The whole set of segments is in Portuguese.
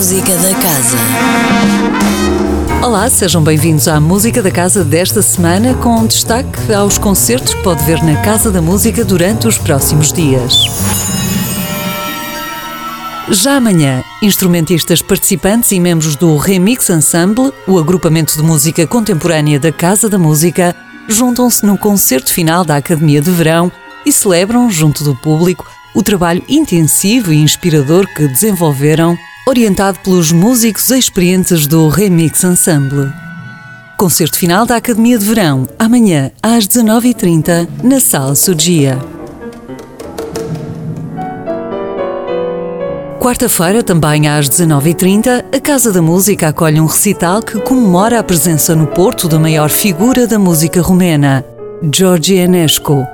Música da Casa. Olá, sejam bem-vindos à Música da Casa desta semana, com destaque aos concertos que pode ver na Casa da Música durante os próximos dias. Já amanhã, instrumentistas participantes e membros do Remix Ensemble, o agrupamento de música contemporânea da Casa da Música, juntam-se no concerto final da Academia de Verão e celebram, junto do público, o trabalho intensivo e inspirador que desenvolveram, orientado pelos músicos experientes do Remix Ensemble. Concerto final da Academia de Verão, amanhã às 19h30, na Sala Sugia. Quarta-feira, também às 19h30, a Casa da Música acolhe um recital que comemora a presença no Porto da maior figura da música romena, George Enescu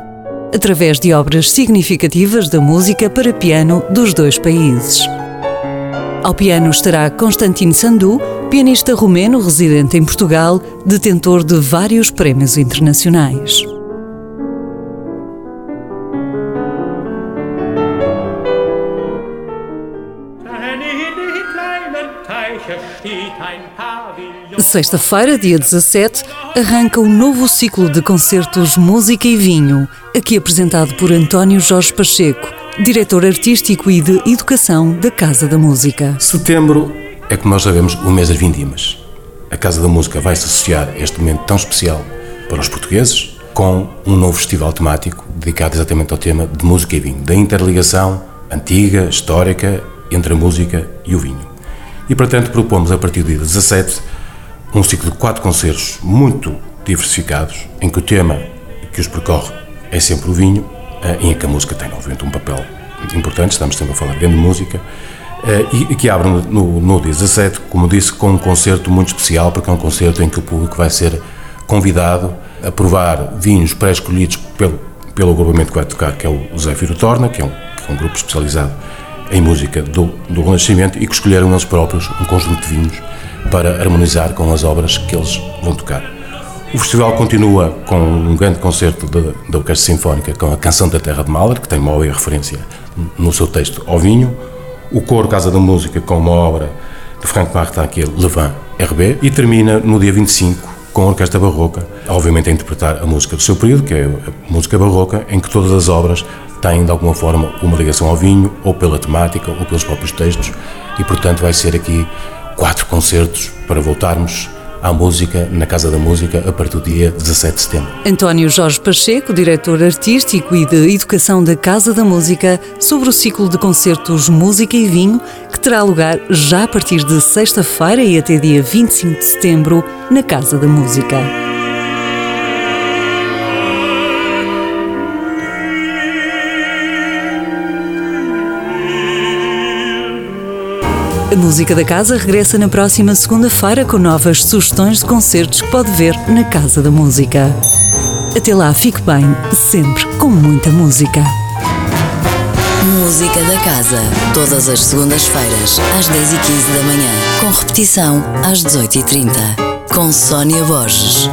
através de obras significativas da música para piano dos dois países. Ao piano estará Constantino Sandu, pianista romeno residente em Portugal, detentor de vários prémios internacionais. Sexta-feira, dia 17, arranca o novo ciclo de concertos Música e Vinho, aqui apresentado por António Jorge Pacheco, diretor artístico e de educação da Casa da Música. Setembro é, como nós sabemos, o mês das vindimas. A Casa da Música vai se associar a este momento tão especial para os portugueses com um novo festival temático dedicado exatamente ao tema de música e vinho, da interligação antiga, histórica, entre a música e o vinho. E, portanto, propomos a partir do dia 17 um ciclo de quatro concertos muito diversificados, em que o tema que os percorre é sempre o vinho, em que a música tem, obviamente, um papel importante, estamos sempre a falar de música, eh, e que abre no, no dia 17, como disse, com um concerto muito especial, porque é um concerto em que o público vai ser convidado a provar vinhos pré-escolhidos pelo, pelo agrupamento que vai tocar, que é o Zé Firo Torna, que é um, que é um grupo especializado em música do, do Renascimento e que escolheram eles próprios um conjunto de vinhos para harmonizar com as obras que eles vão tocar. O festival continua com um grande concerto da Orquestra Sinfónica com a Canção da Terra de Mahler, que tem uma óbvia referência no seu texto ao vinho, o Coro Casa da Música com uma obra de Frank Martin, que é Levant RB, e termina no dia 25 com a Orquestra Barroca, obviamente a interpretar a música do seu período, que é a música barroca, em que todas as obras têm de alguma forma uma ligação ao vinho, ou pela temática, ou pelos próprios textos, e portanto vai ser aqui quatro concertos para voltarmos à música na Casa da Música a partir do dia 17 de setembro. António Jorge Pacheco, diretor artístico e de educação da Casa da Música, sobre o ciclo de concertos Música e Vinho, que terá lugar já a partir de sexta-feira e até dia 25 de setembro na Casa da Música. A Música da Casa regressa na próxima segunda-feira com novas sugestões de concertos que pode ver na Casa da Música. Até lá, fique bem, sempre com muita música. Música da Casa, todas as segundas-feiras, às 10h15 da manhã, com repetição às 18h30, com Sónia Borges.